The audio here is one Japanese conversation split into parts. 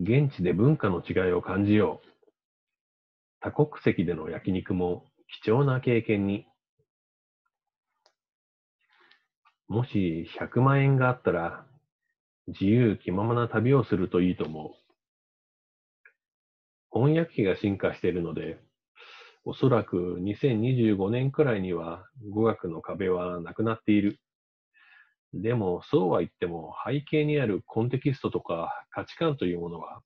現地で文化の違いを感じよう。多国籍での焼肉も貴重な経験に。もし100万円があったら、自由気ままな旅をするといいと思う。翻訳機が進化しているので、おそらく2025年くらいには語学の壁はなくなっている。でも、そうは言っても背景にあるコンテキストとか価値観というものは、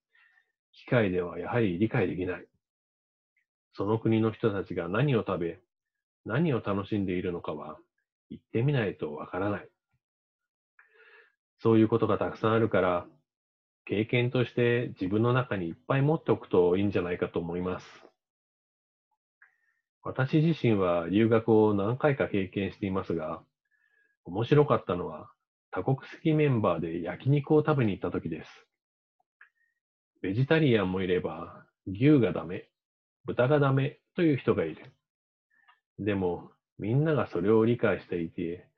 機械ではやはり理解できない。その国の人たちが何を食べ、何を楽しんでいるのかは、行ってみないとわからない。そういうことがたくさんあるから、経験として自分の中にいっぱい持っておくといいんじゃないかと思います。私自身は留学を何回か経験していますが、面白かったのは多国籍メンバーで焼肉を食べに行った時です。ベジタリアンもいれば、牛がダメ、豚がダメという人がいる。でも、みんながそれを理解していて、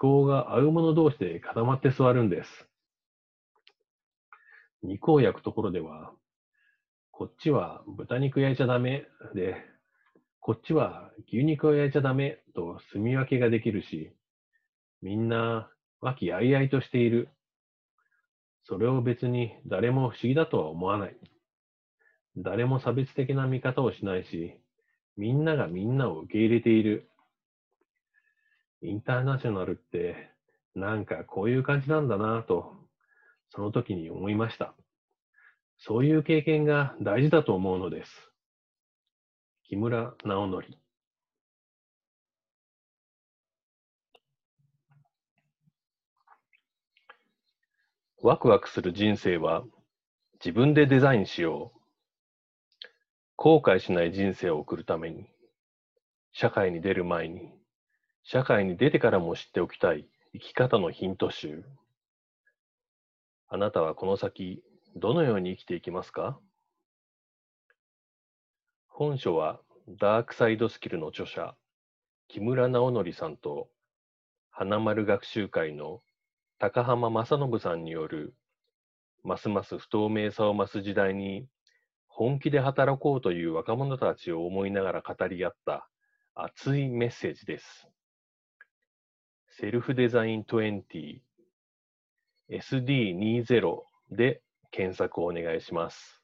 思考が合う者同士で固まって座るんです。肉を焼くところでは、こっちは豚肉焼いちゃダメで、こっちは牛肉を焼いちゃダメと住み分けができるし、みんな和気あいあいとしている。それを別に誰も不思議だとは思わない。誰も差別的な見方をしないし、みんながみんなを受け入れている。インターナショナルってなんかこういう感じなんだなぁとその時に思いました。そういう経験が大事だと思うのです。木村直則ワクワクする人生は自分でデザインしよう。後悔しない人生を送るために、社会に出る前に、社会に出てからも知っておきたい生き方のヒント集。あなたはこの先、どのように生きていきますか？本書は、ダークサイドスキルの著者、木村直則さんと、花丸学習会の高浜正信さんによる、ますます不透明さを増す時代に、本気で働こうという若者たちを思いながら語り合った熱いメッセージです。セルフデザイン20 SD20 で検索をお願いします。